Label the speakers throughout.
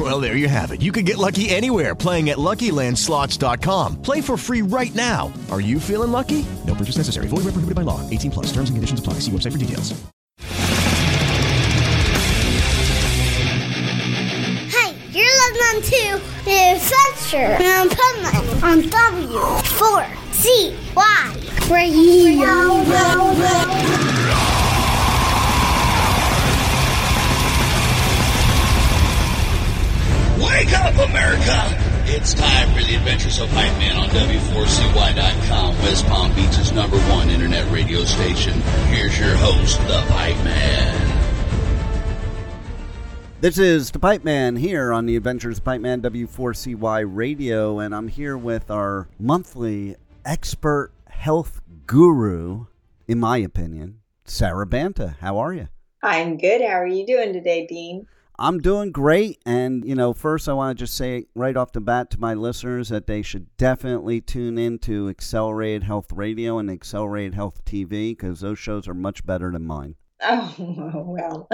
Speaker 1: Well, there you have it. You can get lucky anywhere playing at LuckyLandSlots.com. Play for free right now. Are you feeling lucky? No purchase necessary. Void where prohibited by law. 18 plus. Terms and conditions apply. See website for details.
Speaker 2: Hey, you're listening to The Adventure in Puntland on W4CY Radio.
Speaker 3: Wake up, America! It's time for the Adventures of Pipe Man on W4CY.com, West Palm Beach's number one internet radio station. Here's your host, the Pipe Man.
Speaker 4: This is the Pipe Man here on the Adventures of Pipe Man W4CY Radio, and I'm here with our monthly expert health guru, in my opinion, Sara Banta. How are you?
Speaker 5: I'm good. How are you doing today, Dean?
Speaker 4: I'm doing great. And, you know, first I want to just say right off the bat to my listeners that they should definitely tune in to Accelerated Health Radio and Accelerated Health TV because those shows are much better than mine.
Speaker 5: Oh, well,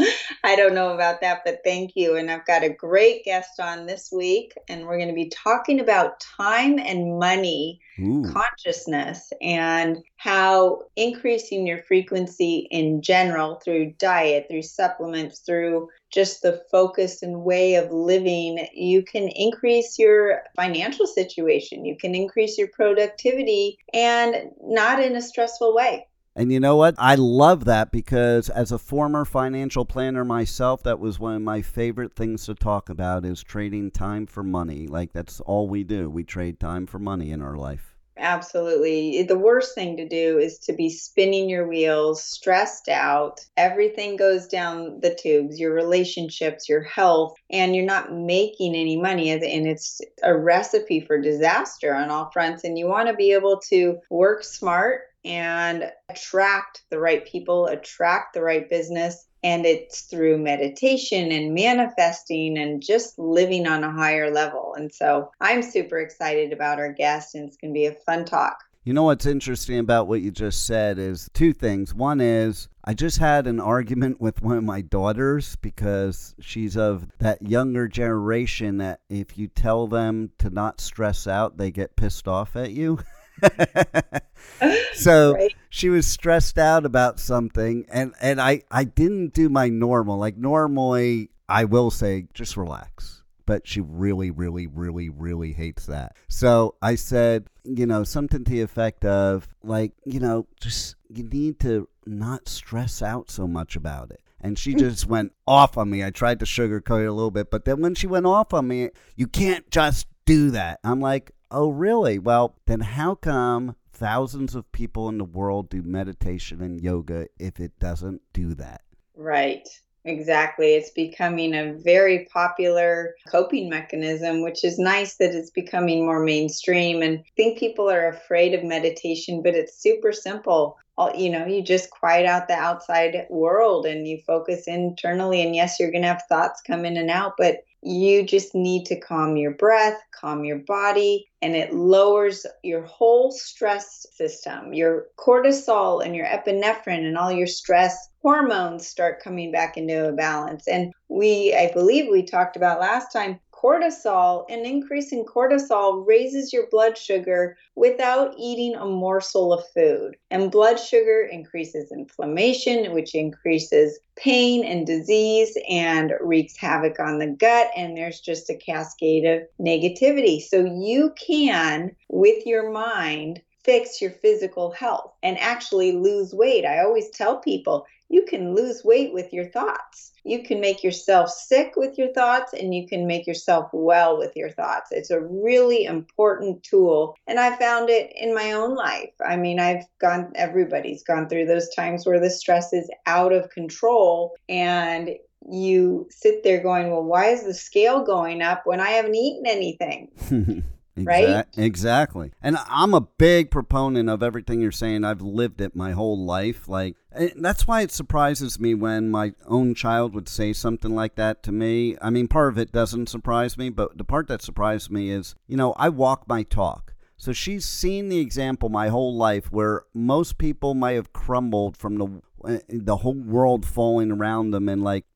Speaker 5: I don't know about that, but thank you. And I've got a great guest on this week, and we're going to be talking about time and money
Speaker 4: Ooh.
Speaker 5: consciousness and how increasing your frequency in general through diet, through supplements, through just the focus and way of living, you can increase your financial situation. You can increase your productivity and not in a stressful way.
Speaker 4: And you know what? I love that because as a former financial planner myself, that was one of my favorite things to talk about is trading time for money. Like that's all we do. We trade time for money in our life.
Speaker 5: Absolutely. The worst thing to do is to be spinning your wheels, stressed out. Everything goes down the tubes, your relationships, your health, and you're not making any money. And it's a recipe for disaster on all fronts. And you want to be able to work smart and attract the right people, attract the right business. And it's through meditation and manifesting and just living on a higher level. And so I'm super excited about our guest, and it's going to be a fun talk.
Speaker 4: You know what's interesting about what you just said is two things. One is I just had an argument with one of my daughters because she's of that younger generation that if you tell them to not stress out, they get pissed off at you. so
Speaker 5: Right.
Speaker 4: she was stressed out about something and and I I didn't do my normal like normally I will say just relax but she really really really really hates that so I said you know something to the effect of like you know just you need to not stress out so much about it and she mm. just went off on me. I tried to sugarcoat it a little bit, but then when she went off on me, you can't just do that. I'm like, oh, really? Well, then how come thousands of people in the world do meditation and yoga if it doesn't do that?
Speaker 5: Right. Exactly. It's becoming a very popular coping mechanism, which is nice that it's becoming more mainstream. And I think people are afraid of meditation, but it's super simple. All, you know, you just quiet out the outside world and you focus internally. And yes, you're going to have thoughts come in and out, but you just need to calm your breath, calm your body, and it lowers your whole stress system. Your cortisol and your epinephrine and all your stress hormones start coming back into a balance. And we, I believe we talked about last time, cortisol, an increase in cortisol raises your blood sugar without eating a morsel of food. And blood sugar increases inflammation, which increases pain and disease and wreaks havoc on the gut. And there's just a cascade of negativity. So you can, with your mind, fix your physical health and actually lose weight. I always tell people you can lose weight with your thoughts. You can make yourself sick with your thoughts and you can make yourself well with your thoughts. It's a really important tool. And I found it in my own life. I mean, I've gone, everybody's gone through those times where the stress is out of control and you sit there going, well, why is the scale going up when I haven't eaten anything? right?
Speaker 4: Exactly. And I'm a big proponent of everything you're saying. I've lived it my whole life. Like, that's why it surprises me when my own child would say something like that to me. I mean, part of it doesn't surprise me, but the part that surprised me is, you know, I walk my talk. So she's seen the example my whole life where most people might have crumbled from the eh, the whole world falling around them and like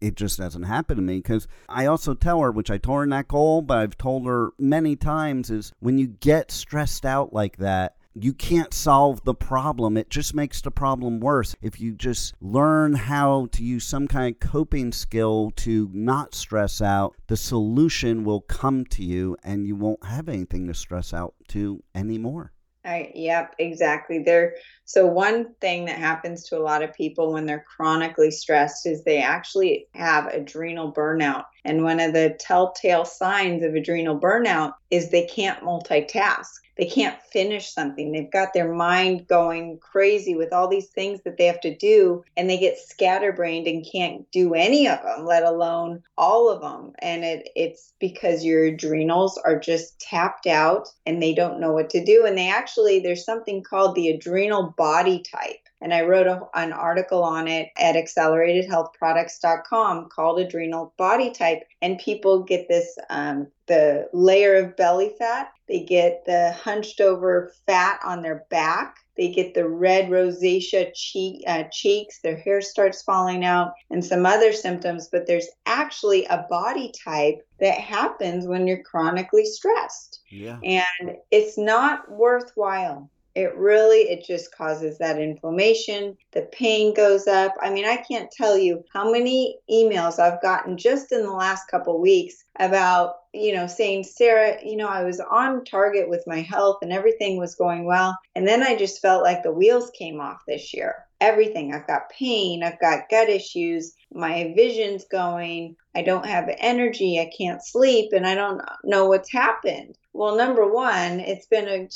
Speaker 4: it just doesn't happen to me because I also tell her, which I told her in that goal, but I've told her many times, is when you get stressed out like that, you can't solve the problem. It just makes the problem worse. If you just learn how to use some kind of coping skill to not stress out, the solution will come to you and you won't have anything to stress out to anymore.
Speaker 5: I, yep, exactly. There. So one thing that happens to a lot of people when they're chronically stressed is they actually have adrenal burnout. And one of the telltale signs of adrenal burnout is they can't multitask they can't finish something. They've got their mind going crazy with all these things that they have to do, and they get scatterbrained and can't do any of them, let alone all of them. And it, it's because your adrenals are just tapped out and they don't know what to do. And they actually, there's something called the adrenal body type. And I wrote a, an article on it at acceleratedhealthproducts.com called Adrenal Body Type. And people get this um, the layer of belly fat, they get the hunched over fat on their back. They get the red rosacea cheek, uh, cheeks, their hair starts falling out, and some other symptoms. But there's actually a body type that happens when you're chronically stressed.
Speaker 4: Yeah.
Speaker 5: And it's not worthwhile it really it just causes that inflammation. The pain goes up. I mean i can't tell you how many emails i've gotten just in the last couple weeks about you know saying sara you know i was on target with my health and everything was going well and then i just felt like the wheels came off this year. Everything. I've got pain. I've got gut issues. My vision's going. I don't have energy. I can't sleep and i don't know what's happened well, number one, it's been a,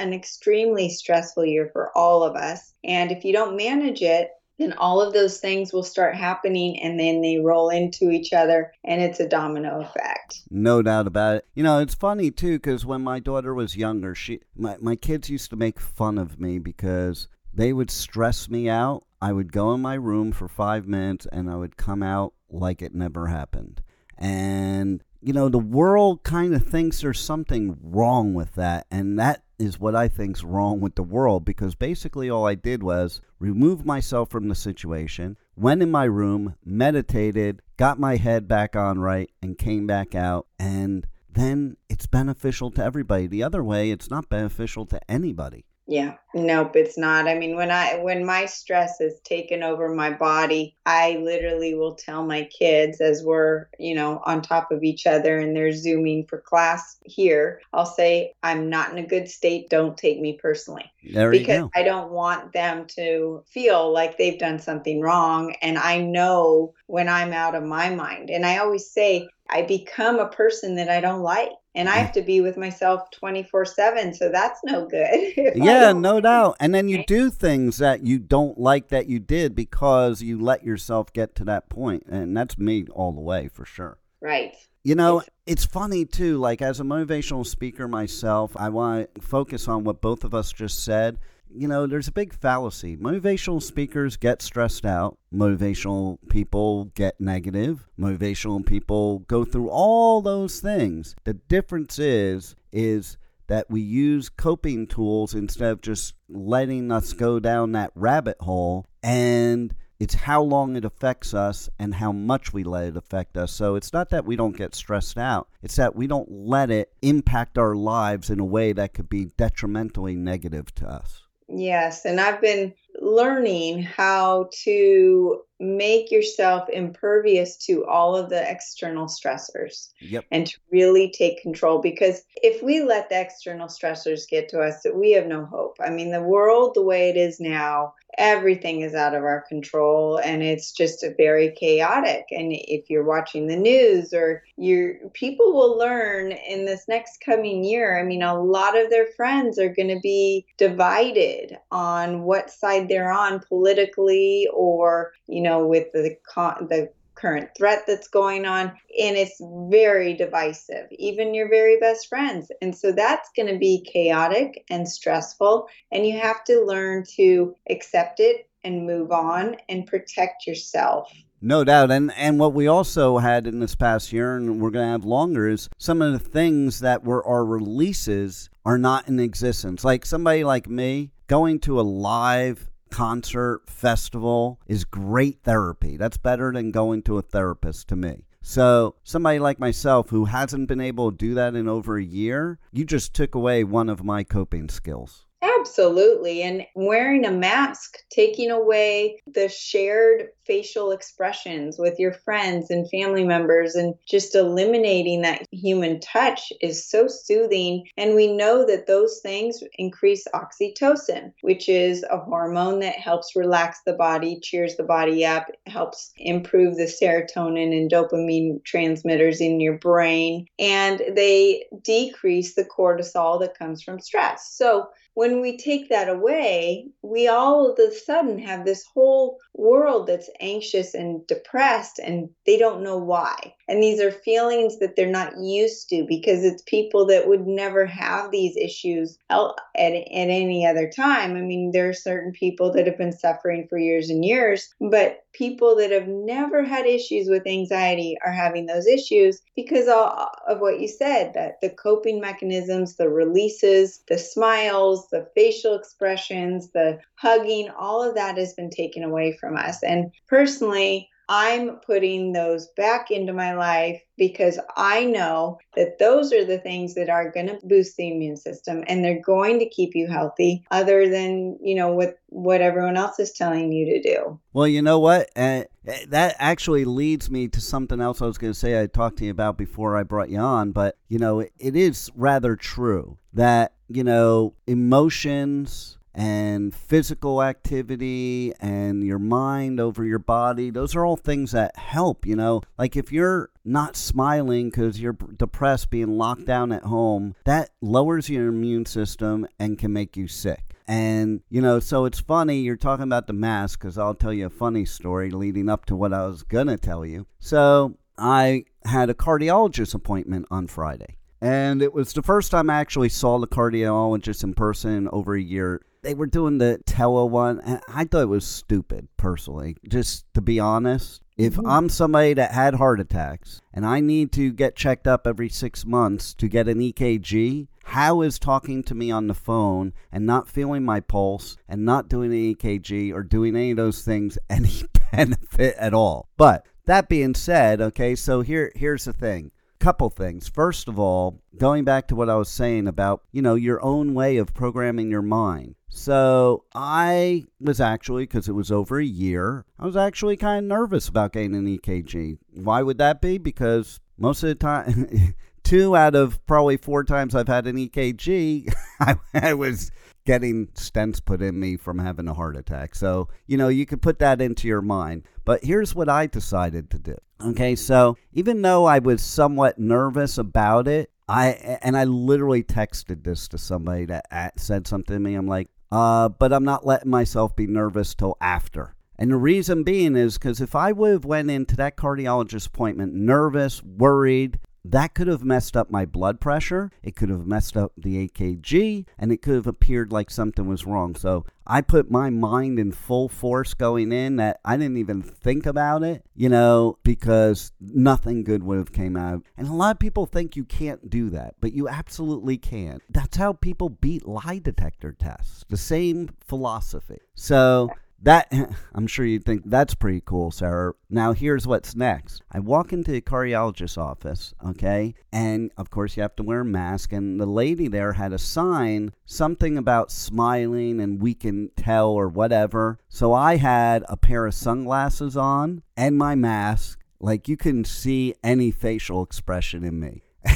Speaker 5: an extremely stressful year for all of us. And if you don't manage it, then all of those things will start happening and then they roll into each other and it's a domino effect.
Speaker 4: No doubt about it. You know, it's funny too because when my daughter was younger, she my, my kids used to make fun of me because they would stress me out. I would go in my room for five minutes and I would come out like it never happened. And you know, the world kind of thinks there's something wrong with that. And that is what I think's wrong with the world because basically all I did was remove myself from the situation, went in my room, meditated, got my head back on right, and came back out. And then it's beneficial to everybody. The other way, it's not beneficial to anybody.
Speaker 5: Yeah, nope, it's not. I mean, when I when my stress has taken over my body, I literally will tell my kids as we're, you know, on top of each other and they're zooming for class here, I'll say, I'm not in a good state, don't take me personally.
Speaker 4: There
Speaker 5: because I don't want them to feel like they've done something wrong and I know when I'm out of my mind. And I always say I become a person that I don't like and I mm. have to be with myself 24 7. So that's no good.
Speaker 4: yeah, no doubt. And then you do things that you don't like that you did because you let yourself get to that point. And that's me all the way for sure.
Speaker 5: Right.
Speaker 4: You know, it's funny too. Like, as a motivational speaker myself, I want to focus on what both of us just said you know, there's a big fallacy. Motivational speakers get stressed out. Motivational people get negative. Motivational people go through all those things. The difference is is that we use coping tools instead of just letting us go down that rabbit hole and it's how long it affects us and how much we let it affect us. So it's not that we don't get stressed out, it's that we don't let it impact our lives in a way that could be detrimentally negative to us.
Speaker 5: Yes, and I've been learning how to make yourself impervious to all of the external stressors
Speaker 4: yep.
Speaker 5: and to really take control because if we let the external stressors get to us we have no hope i mean the world the way it is now everything is out of our control and it's just very chaotic. And if you're watching the news or your people will learn in this next coming year i mean a lot of their friends are going to be divided on what side they're on politically or you know with the con the current threat that's going on. And it's very divisive, even your very best friends. And so that's going to be chaotic and stressful. And you have to learn to accept it and move on and protect yourself.
Speaker 4: No doubt. And and what we also had in this past year and we're going to have longer is some of the things that were our releases are not in existence. Like somebody like me going to a live concert festival is great therapy. That's better than going to a therapist to me. So, somebody like myself who hasn't been able to do that in over a year, you just took away one of my coping skills.
Speaker 5: Absolutely. And wearing a mask, taking away the shared facial expressions with your friends and family members, and just eliminating that human touch is so soothing. And we know that those things increase oxytocin, which is a hormone that helps relax the body, cheers the body up, helps improve the serotonin and dopamine transmitters in your brain, and they decrease the cortisol that comes from stress. So, when we take that away, we all of a sudden have this whole world that's anxious and depressed and they don't know why. And these are feelings that they're not used to because it's people that would never have these issues at, at any other time. I mean, there are certain people that have been suffering for years and years, but people that have never had issues with anxiety are having those issues because of what you said that the coping mechanisms, the releases, the smiles, the facial expressions, the hugging, all of that has been taken away from us. And personally, I'm putting those back into my life because I know that those are the things that are going to boost the immune system and they're going to keep you healthy other than, you know, what what everyone else is telling you to do.
Speaker 4: Well, you know what? Uh, that actually leads me to something else I was going to say I talked to you about before I brought you on, but you know, it, it is rather true that, you know, emotions and physical activity and your mind over your body those are all things that help you know? Like if you're not smiling because you're depressed being locked down at home that lowers your immune system and can make you sick. And you know so it's funny you're talking about the mask because i'll tell you a funny story leading up to what i was gonna tell you. So i had a cardiologist appointment on friday and it was the first time I actually saw the cardiologist in person over a year. They were doing the tele one and i thought it was stupid personally. Just to be honest if mm-hmm. i'm somebody that had heart attacks and i need to get checked up every six months to get an ekg how is talking to me on the phone and not feeling my pulse and not doing an ekg or doing any of those things any benefit at all? But that being said okay so here here's the thing couple things. First of all, going back to what I was saying about, you know, your own way of programming your mind. So I was actually, because it was over a year, I was actually kind of nervous about getting an EKG. Why would that be? Because most of the time, two out of probably four times I've had an EKG, I, I was getting stents put in me from having a heart attack. So, you know, you could put that into your mind. But here's what I decided to do. Okay, so even though I was somewhat nervous about it, I and I literally texted this to somebody that said something to me. I'm like, uh, but I'm not letting myself be nervous till after. And the reason being is because if I would have went into that cardiologist appointment nervous, worried, that could have messed up my blood pressure. It could have messed up the EKG, and it could have appeared like something was wrong. So I put my mind in full force going in that I didn't even think about it, you know, because nothing good would have came out. And a lot of people think you can't do that, but you absolutely can. That's how people beat lie detector tests. The same philosophy. So that I'm sure you'd think that's pretty cool, Sara. Now here's what's next. I walk into the cardiologist's office, okay, and of course you have to wear a mask. And the lady there had a sign, something about smiling and we can tell or whatever. So I had a pair of sunglasses on and my mask, like you can see any facial expression in me.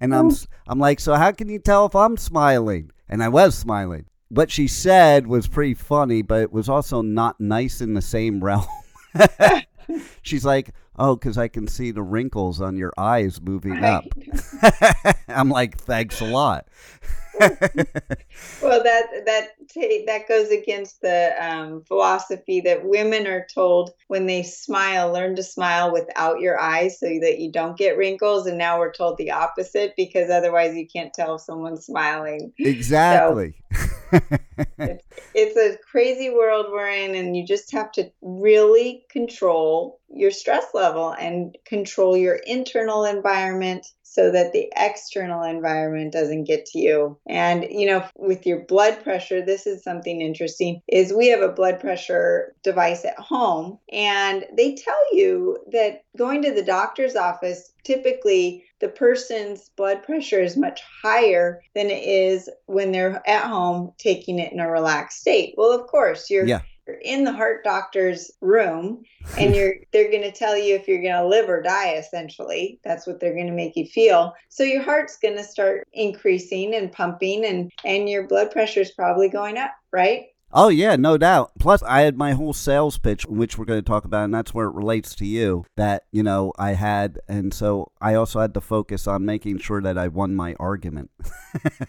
Speaker 4: and I'm I'm like, so how can you tell if I'm smiling? And I was smiling what she said was pretty funny, but it was also not nice in the same realm. She's like, "Oh, because I can see the wrinkles on your eyes moving up." I'm like, "Thanks a lot."
Speaker 5: well, that that that goes against the um, philosophy that women are told when they smile, learn to smile without your eyes, so that you don't get wrinkles. And now we're told the opposite because otherwise you can't tell if someone's smiling.
Speaker 4: exactly.
Speaker 5: It's, it's a crazy world we're in, and you just have to really control your stress level and control your internal environment so that the external environment doesn't get to you. And you know, with your blood pressure, this is something interesting is we have a blood pressure device at home and they tell you that going to the doctor's office typically the person's blood pressure is much higher than it is when they're at home taking it in a relaxed state. Well, of course, you're
Speaker 4: Yeah.
Speaker 5: You're in the heart doctor's room and you're they're going to tell you if you're going to live or die essentially that's what they're going to make you feel so your heart's going to start increasing and pumping and and your blood pressure is probably going up right
Speaker 4: Oh yeah, no doubt. Plus, I had my whole sales pitch, which we're going to talk about, and that's where it relates to you. That you know I had, and so I also had to focus on making sure that I won my argument.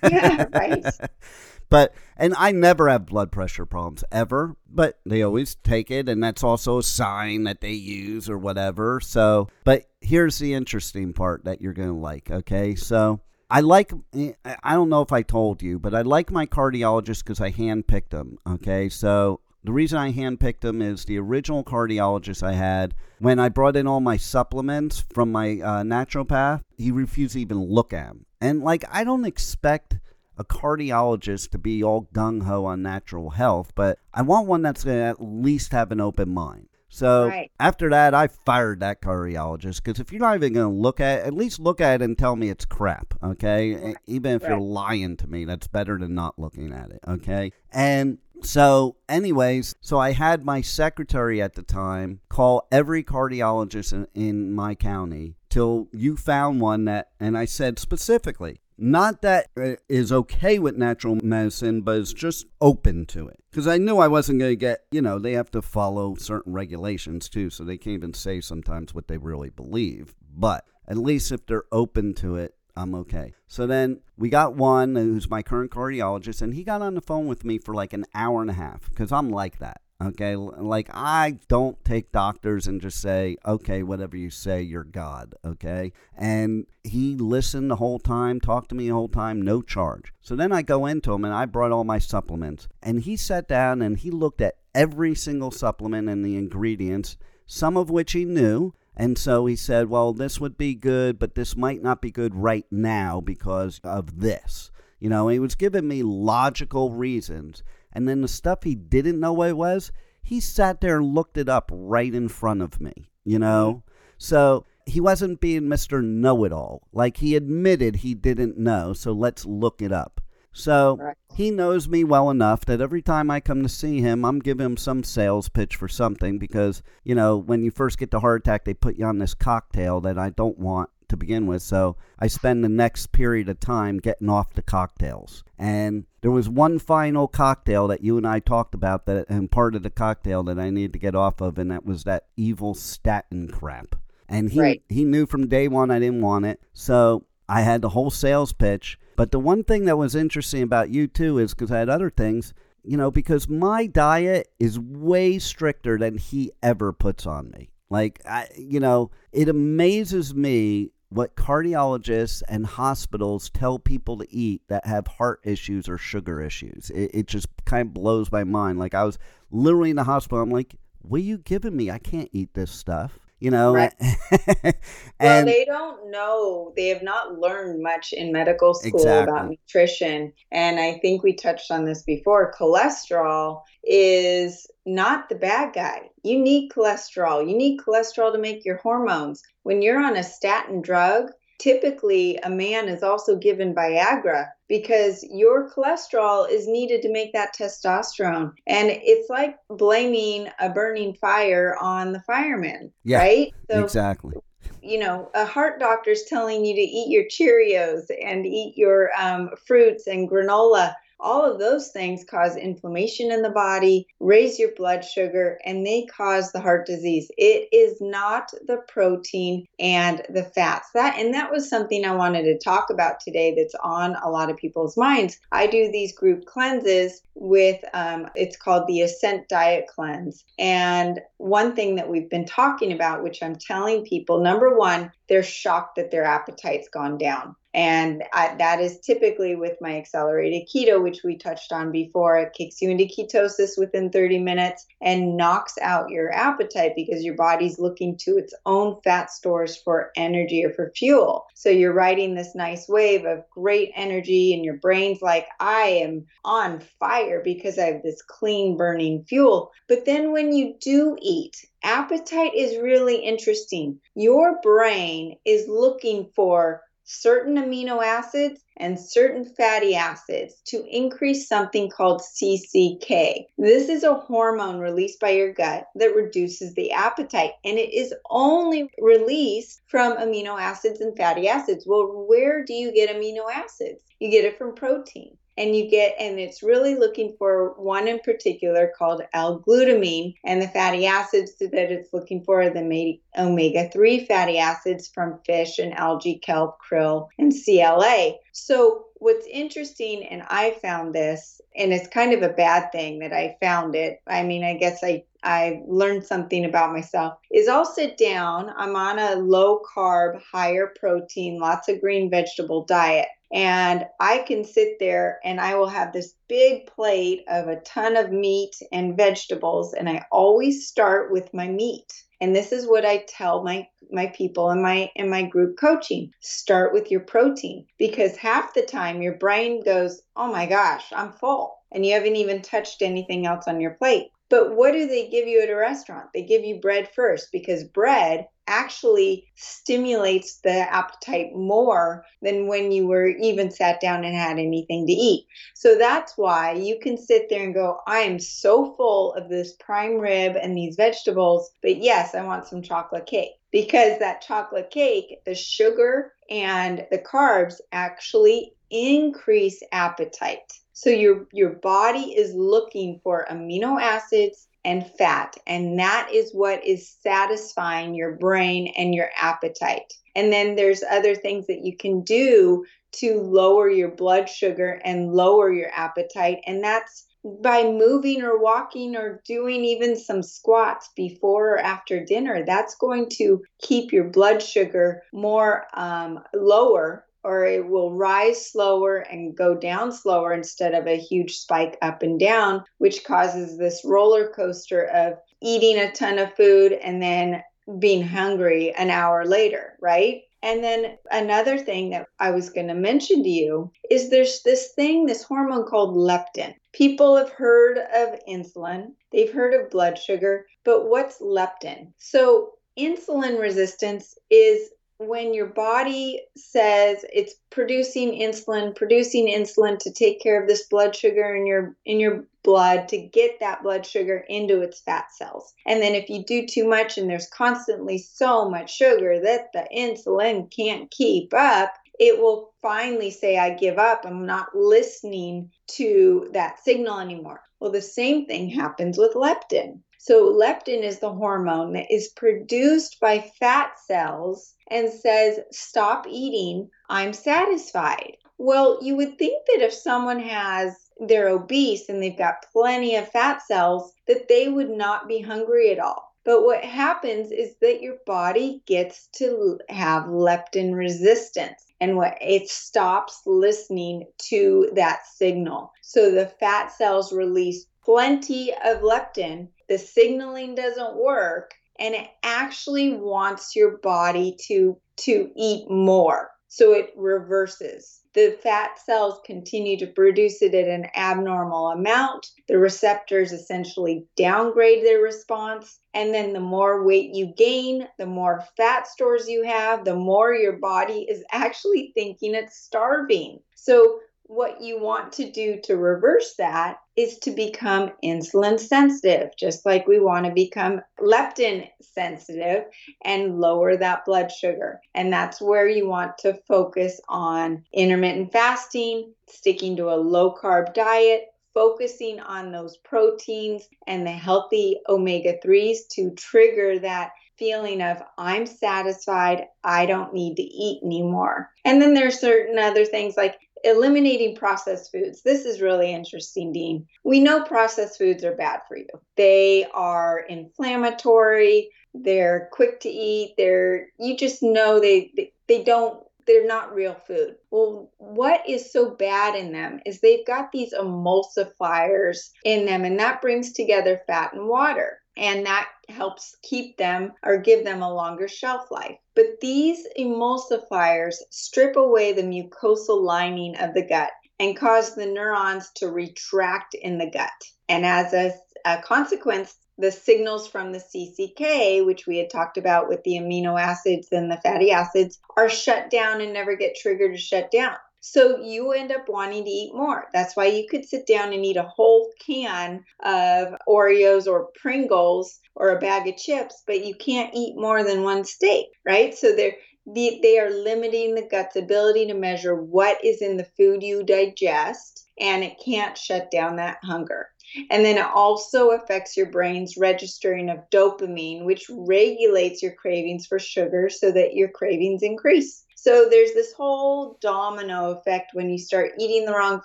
Speaker 5: yeah right
Speaker 4: But and I never have blood pressure problems ever, but they always take it and that's also a sign that they use or whatever. So, but here's the interesting part that you're going to like, okay? So, I like I don't know if I told you, but I like my cardiologist cuz I handpicked him, okay? So, the reason I handpicked him is the original cardiologist I had when I brought in all my supplements from my uh, naturopath, he refused to even look at them. And like I don't expect a cardiologist to be all gung ho on natural health, but I want one that's going to at least have an open mind. So
Speaker 5: Right.
Speaker 4: after that, I fired that cardiologist because if you're not even going to look at it, at least look at it and tell me it's crap, okay? E- Even if you're lying to me, that's better than not looking at it, okay? And so, anyways, so I had my secretary at the time call every cardiologist in, in my county till you found one that, and I said specifically, not that it is okay with natural medicine, but it's just open to it. Because I knew I wasn't going to get, you know, they have to follow certain regulations too, so they can't even say sometimes what they really believe. But at least if they're open to it, I'm okay. So then we got one who's my current cardiologist, and he got on the phone with me for like an hour and a half because I'm like that. Okay, like I don't take doctors and just say, okay, whatever you say, you're God. Okay, and he listened the whole time, talked to me the whole time, no charge. So then I go into him and I brought all my supplements, and he sat down and he looked at every single supplement and the ingredients, some of which he knew, and so he said, Well, this would be good, but this might not be good right now because of this. You know, he was giving me logical reasons. And then the stuff he didn't know what it was, he sat there and looked it up right in front of me, you mm-hmm. know? So he wasn't being Mr. Know It All. Like he admitted he didn't know, so let's look it up. So
Speaker 5: Right.
Speaker 4: he knows me well enough that every time I come to see him, I'm giving him some sales pitch for something because, you know, when you first get the heart attack, they put you on this cocktail that I don't want to begin with. So I spend the next period of time getting off the cocktails. And there was one final cocktail that you and I talked about that, and part of the cocktail that I needed to get off of, and that was that evil statin crap. And he
Speaker 5: Right.
Speaker 4: he knew from day one I didn't want it. So I had the whole sales pitch. But the one thing that was interesting about you too is because I had other things, you know, because my diet is way stricter than he ever puts on me. Like, I, you know, it amazes me what cardiologists and hospitals tell people to eat that have heart issues or sugar issues. It, it just kind of blows my mind. Like, I was literally in the hospital. I'm like, what are you giving me? I can't eat this stuff. You know,
Speaker 5: Right.
Speaker 4: and
Speaker 5: well they don't know they have not learned much in medical school about nutrition and i think we touched on this before cholesterol is not the bad guy you need cholesterol you need cholesterol to make your hormones when you're on a statin drug typically a man is also given Viagra because your cholesterol is needed to make that testosterone. And it's like blaming a burning fire on the fireman,
Speaker 4: Yeah,
Speaker 5: right?
Speaker 4: exactly.
Speaker 5: you know, a heart doctor's telling you to eat your Cheerios and eat your um, fruits and granola. All of those things cause inflammation in the body, raise your blood sugar, and they cause the heart disease. It is not the protein and the fats. That and that was something I wanted to talk about today that's on a lot of people's minds. I do these group cleanses with um, it's called the Ascent Diet Cleanse. And one thing that we've been talking about, which I'm telling people, number one, they're shocked that their appetite's gone down. And I, that is typically with my accelerated keto, which we touched on before. It kicks you into ketosis within 30 minutes and knocks out your appetite because your body's looking to its own fat stores for energy or for fuel. So you're riding this nice wave of great energy, and your brain's like, I am on fire because I have this clean burning fuel. But then when you do eat, appetite is really interesting. Your brain is looking for certain amino acids and certain fatty acids to increase something called CCK. This is a hormone released by your gut that reduces the appetite, and it is only released from amino acids and fatty acids. Well, where do you get amino acids? You get it from protein and you get and it's really looking for one in particular called L-glutamine and the fatty acids that it's looking for are the omega-3 fatty acids from fish and algae kelp krill and CLA so what's interesting and I found this and it's kind of a bad thing that I found it I mean I guess I I learned something about myself is I'll sit down I'm on a low carb higher protein lots of green vegetable diet and I can sit there and I will have this big plate of a ton of meat and vegetables. And I always start with my meat. And this is what I tell my my people in my in my group coaching. Start with your protein because half the time your brain goes, "Oh my gosh, I'm full." And you haven't even touched anything else on your plate. But what do they give you at a restaurant? They give you bread first because bread actually stimulates the appetite more than when you were even sat down and had anything to eat. So that's why you can sit there and go, I am so full of this prime rib and these vegetables, but yes, I want some chocolate cake. Because that chocolate cake, the sugar and the carbs actually increase appetite. So your your body is looking for amino acids and fat and that is what is satisfying your brain and your appetite. And then there's other things that you can do to lower your blood sugar and lower your appetite and that's by moving or walking or doing even some squats before or after dinner that's going to keep your blood sugar more um, lower or it will rise slower and go down slower instead of a huge spike up and down, which causes this roller coaster of eating a ton of food and then being hungry an hour later, right? And then another thing that I was going to mention to you is there's this thing, this hormone called leptin. People have heard of insulin, they've heard of blood sugar, but what's leptin? So, insulin resistance is when your body says it's producing insulin producing insulin to take care of this blood sugar in your in your blood to get that blood sugar into its fat cells. And then if you do too much and there's constantly so much sugar that the insulin can't keep up it will finally say i give up. I'm not listening to that signal anymore. Well the same thing happens with leptin so leptin is the hormone that is produced by fat cells and says, Stop eating, I'm satisfied. Well, you would think that if someone has they're obese and they've got plenty of fat cells, that they would not be hungry at all. But what happens is that your body gets to have leptin resistance and what it stops listening to that signal. So the fat cells release plenty of leptin, the signaling doesn't work, and it actually wants your body to to eat more so it reverses the fat cells continue to produce it at an abnormal amount. The receptors essentially downgrade their response. And then the more weight you gain the more fat stores you have the more your body is actually thinking it's starving. So what you want to do to reverse that is to become insulin sensitive, just like we want to become leptin sensitive and lower that blood sugar. And that's where you want to focus on intermittent fasting, sticking to a low carb diet, focusing on those proteins and the healthy omega 3s to trigger that feeling of I'm satisfied, I don't need to eat anymore. And then there's certain other things like eliminating processed foods. This is really interesting, Dean. We know processed foods are bad for you. They are inflammatory, they're quick to eat, they're you just know they they, they don't they're not real food. Well, what is so bad in them is they've got these emulsifiers in them, and that brings together fat and water. And that helps keep them or give them a longer shelf life. But these emulsifiers strip away the mucosal lining of the gut and cause the neurons to retract in the gut. And as a, a consequence, the signals from the CCK, which we had talked about with the amino acids and the fatty acids, are shut down and never get triggered or shut down. So you end up wanting to eat more. That's why you could sit down and eat a whole can of Oreos or Pringles or a bag of chips, but you can't eat more than one steak, right? So they're they are limiting the gut's ability to measure what is in the food you digest, and it can't shut down that hunger. And then it also affects your brain's registering of dopamine, which regulates your cravings for sugar so that your cravings increase. So there's this whole domino effect when you start eating the wrong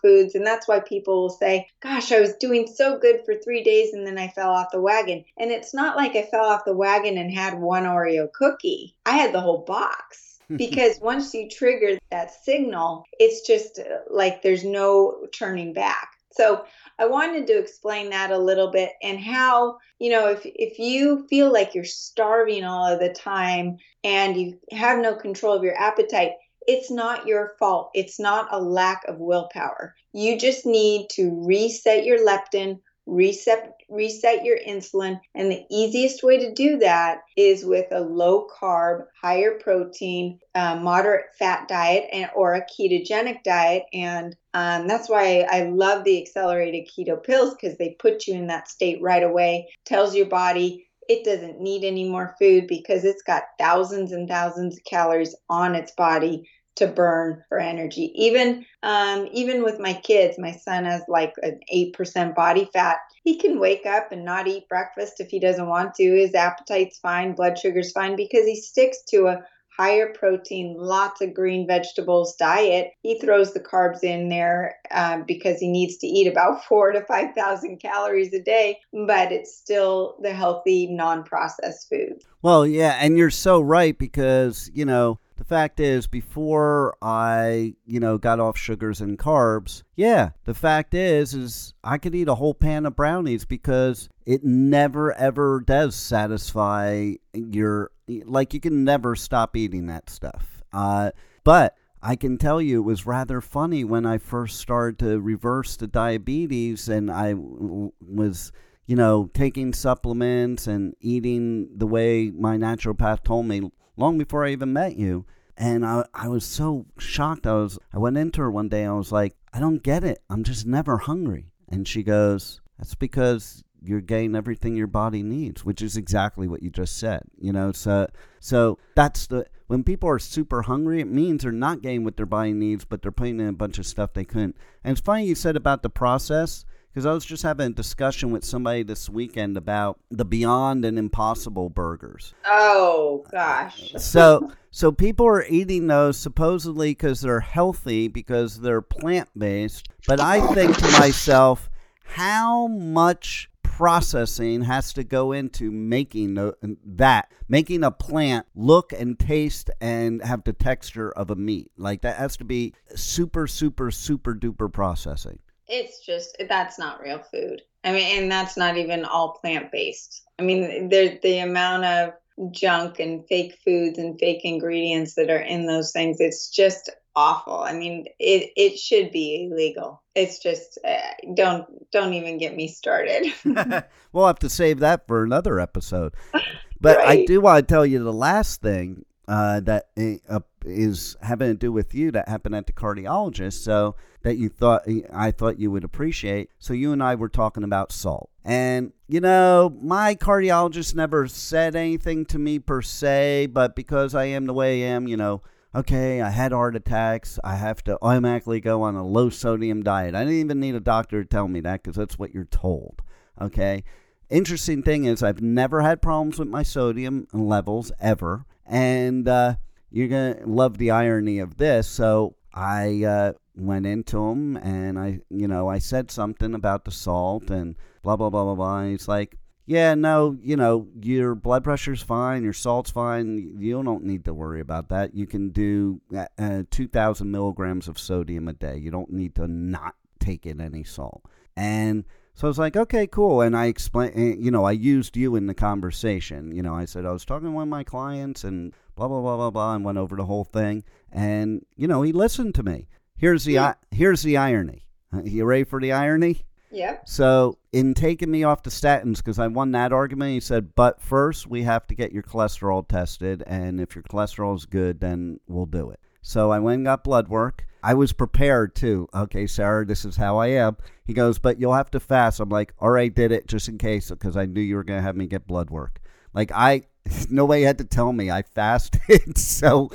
Speaker 5: foods. And that's why people will say, Gosh, I was doing so good for three days and then I fell off the wagon. And it's not like I fell off the wagon and had one Oreo cookie, I had the whole box because once you trigger that signal, it's just uh, like there's no turning back. So I wanted to explain that a little bit and how, you know, if if you feel like you're starving all of the time and you have no control of your appetite, it's not your fault. It's not a lack of willpower. You just need to reset your leptin, reset reset your insulin. And the easiest way to do that is with a low carb higher protein uh, moderate fat diet and or a ketogenic diet. And um, that's why I love the accelerated keto pills because they put you in that state right away tells your body it doesn't need any more food because it's got thousands and thousands of calories on its body to burn for energy. Even um, even with my kids, my son has like an eight percent body fat. He can wake up and not eat breakfast if he doesn't want to. His appetite's fine, blood sugar's fine because he sticks to a higher protein, lots of green vegetables diet. He throws the carbs in there um, because he needs to eat about four to 5,000 calories a day, but it's still the healthy, non processed food.
Speaker 4: Well, yeah, and you're so right because, you know, the fact is, before I, you know, got off sugars and carbs, yeah, the fact is, is I could eat a whole pan of brownies because it never ever does satisfy your, like, you can never stop eating that stuff. Uh, but I can tell you it was rather funny when I first started to reverse the diabetes and I was you know, taking supplements and eating the way my naturopath told me long before I even met you. And I, I was so shocked. I was I went into her one day. I was like, I don't get it. I'm just never hungry. And she goes, That's because you're getting everything your body needs, which is exactly what you just said. You know, so so that's the when people are super hungry, it means they're not getting what their body needs, but they're putting in a bunch of stuff they couldn't. And it's funny you said about the process because I was just having a discussion with somebody this weekend about the Beyond and Impossible burgers.
Speaker 5: Oh gosh.
Speaker 4: so so people are eating those supposedly because they're healthy because they're plant based, but I think to myself, how much processing has to go into making that making a plant look and taste and have the texture of a meat like that has to be super super super duper processing
Speaker 5: it's just that's not real food. I mean, and that's not even all plant based. I mean, there the amount of junk and fake foods and fake ingredients that are in those things. It's just awful. I mean, it it should be illegal. It's just uh, don't don't even get me started.
Speaker 4: we'll have to save that for another episode. But right. I do want to tell you the last thing uh, that uh, is having to do with you that happened at the cardiologist. So that you thought I thought you would appreciate. So you and I were talking about salt. And you know, my cardiologist never said anything to me per se, but because I am the way I am, you know, okay, I had heart attacks. I have to automatically go on a low sodium diet. I didn't even need a doctor to tell me that because that's what you're told. Okay. Interesting thing is, I've never had problems with my sodium levels ever. And uh, you're going to love the irony of this. So I uh, went into him and I, you know, I said something about the salt and blah, blah, blah, blah, blah. And he's like, yeah, no, you know, your blood pressure's fine, your salt's fine. You don't need to worry about that. You can do uh, uh 2,000 milligrams of sodium a day. You don't need to not take in any salt. And so I was like, okay, cool. And I explained, eh, you know, I used you in the conversation. You know, I said I was talking to one of my clients and blah, blah, blah, blah, blah, and went over the whole thing. And, you know, he listened to me. Here's the, hmm. yeah. here's the irony. You ready for the irony?
Speaker 5: Yeah.
Speaker 4: So, in taking me off the statins, because I won that argument, he said, but first we have to get your cholesterol tested. And if your cholesterol is good, then we'll do it. So, I went and got blood work. I was prepared too. Okay, Sara, this is how I am. He goes, but you'll have to fast. I'm like, all right, did it just in case, because I knew you were going to have me get blood work. Like, I, nobody had to tell me I fasted. so,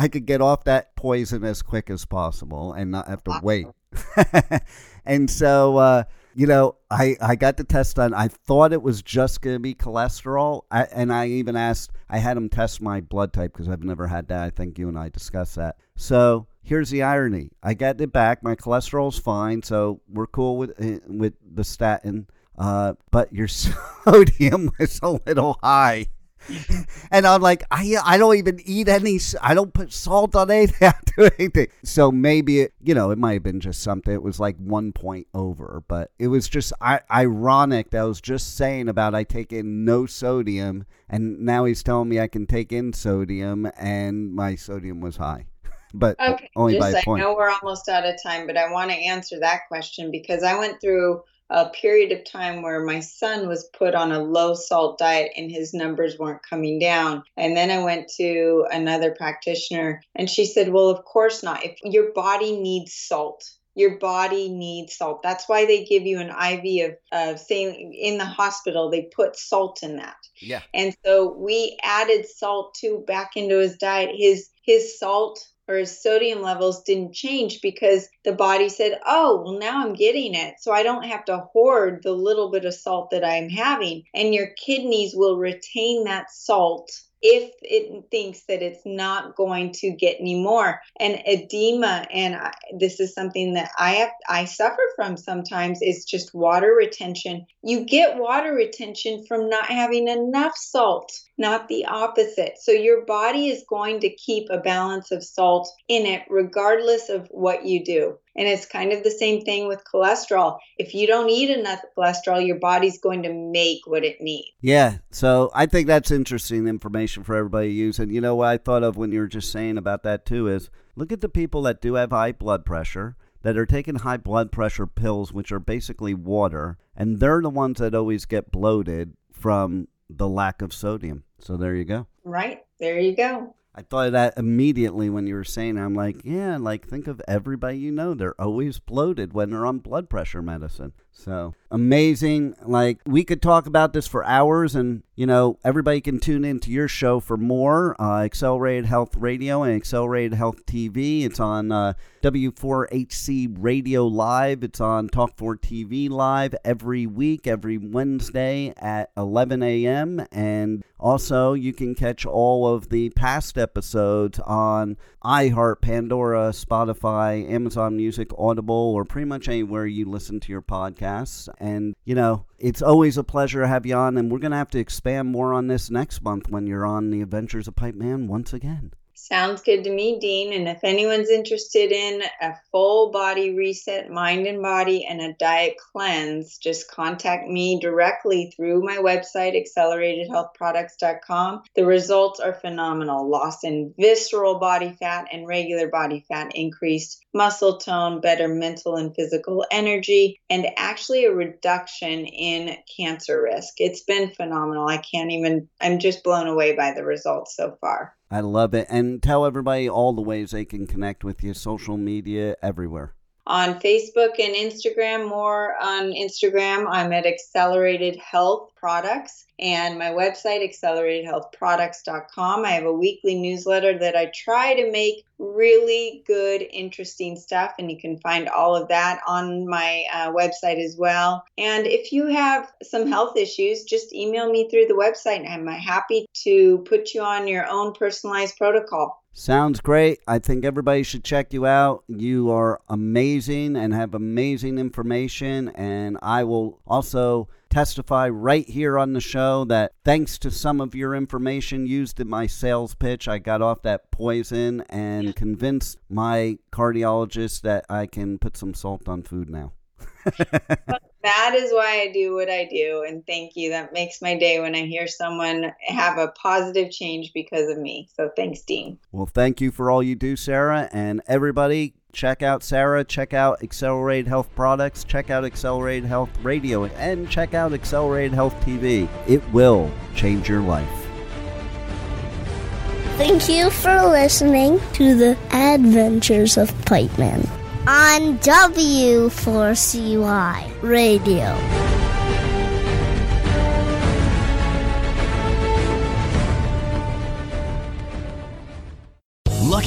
Speaker 4: I could get off that poison as quick as possible and not have to wait. and so, uh, you know, I, I got the test done. I thought it was just going to be cholesterol. I, and I even asked, I had him test my blood type because I've never had that. I think you and I discussed that. So here's the irony I got it back. My cholesterol's fine. So we're cool with, eh, with the statin. Uh, but your sodium was a little high. and I'm like, I I don't even eat any. I don't put salt on anything. I do anything. So maybe it, you know, it might have been just something. It was like one point over, but it was just I, ironic that I was just saying about I take in no sodium, and now he's telling me I can take in sodium, and my sodium was high. but
Speaker 5: okay,
Speaker 4: only
Speaker 5: just,
Speaker 4: by
Speaker 5: I
Speaker 4: point.
Speaker 5: know we're almost out of time, but I want to answer that question because I went through a period of time where my son was put on a low salt diet and his numbers weren't coming down. And then I went to another practitioner and she said, Well, of course not. If your body needs salt, your body needs salt. That's why they give you an IV of, of saline in the hospital, they put salt in that.
Speaker 4: Yeah.
Speaker 5: And so we added salt too back into his diet. His his salt or his sodium levels didn't change because the body said, Oh, well, now I'm getting it. So I don't have to hoard the little bit of salt that I'm having. And your kidneys will retain that salt if it thinks that it's not going to get any more. And edema and I, this is something that i have i suffer from sometimes is just water retention. You get water retention from not having enough salt not the opposite. So your body is going to keep a balance of salt in it regardless of what you do and it's kind of the same thing with cholesterol. If you don't eat enough cholesterol, your body's going to make what it needs.
Speaker 4: Yeah. So I think that's interesting information for everybody to use. And you know what I thought of when you were just saying about that too is look at the people that do have high blood pressure that are taking high blood pressure pills, which are basically water, and they're the ones that always get bloated from the lack of sodium. So there you go.
Speaker 5: Right. There you go.
Speaker 4: I thought of that immediately when you were saying. I'm like, yeah, like think of everybody you know. They're always bloated when they're on blood pressure medicine. So amazing. Like we could talk about this for hours, and you know, everybody can tune into your show for more. Uh, Accelerated Health Radio and Accelerated Health TV. It's on uh, W4HC Radio Live. It's on Talk 4 TV Live every week, every Wednesday at 11 a.m. And also, you can catch all of the past episodes on iHeart, Pandora, Spotify, Amazon Music, Audible, or pretty much anywhere you listen to your podcasts. And, you know, it's always a pleasure to have you on, and we're going to have to expand more on this next month when you're on the Adventures of Pipe Man once again.
Speaker 5: Sounds good to me, Dean. And if anyone's interested in a full body reset, mind and body, and a diet cleanse, just contact me directly through my website, acceleratedhealthproducts.com. The results are phenomenal loss in visceral body fat and regular body fat, increased muscle tone, better mental and physical energy, and actually a reduction in cancer risk. It's been phenomenal. I can't even, I'm just blown away by the results so far.
Speaker 4: I love it. And tell everybody all the ways they can connect with you, social media, everywhere.
Speaker 5: On Facebook and Instagram, more on Instagram, I'm at Accelerated Health Products and my website, acceleratedhealthproducts.com. I have a weekly newsletter that I try to make really good, interesting stuff, and you can find all of that on my uh, website as well. And if you have some health issues, just email me through the website, and I'm happy to put you on your own personalized protocol.
Speaker 4: Sounds great. I think everybody should check you out. You are amazing and have amazing information. And I will also testify right here on the show that thanks to some of your information used in my sales pitch, I got off that poison and convinced my cardiologist that I can put some salt on food now.
Speaker 5: that is why I do what I do. And thank you. That makes my day when I hear someone have a positive change because of me. So thanks, Dean.
Speaker 4: Well, thank you for all you do, Sara. And everybody, check out Sara, check out Accelerate Health Products, check out Accelerate Health Radio, and check out Accelerate Health TV. It will change your life.
Speaker 2: Thank you for listening to the Adventures of Pipe Man on W4CY Radio.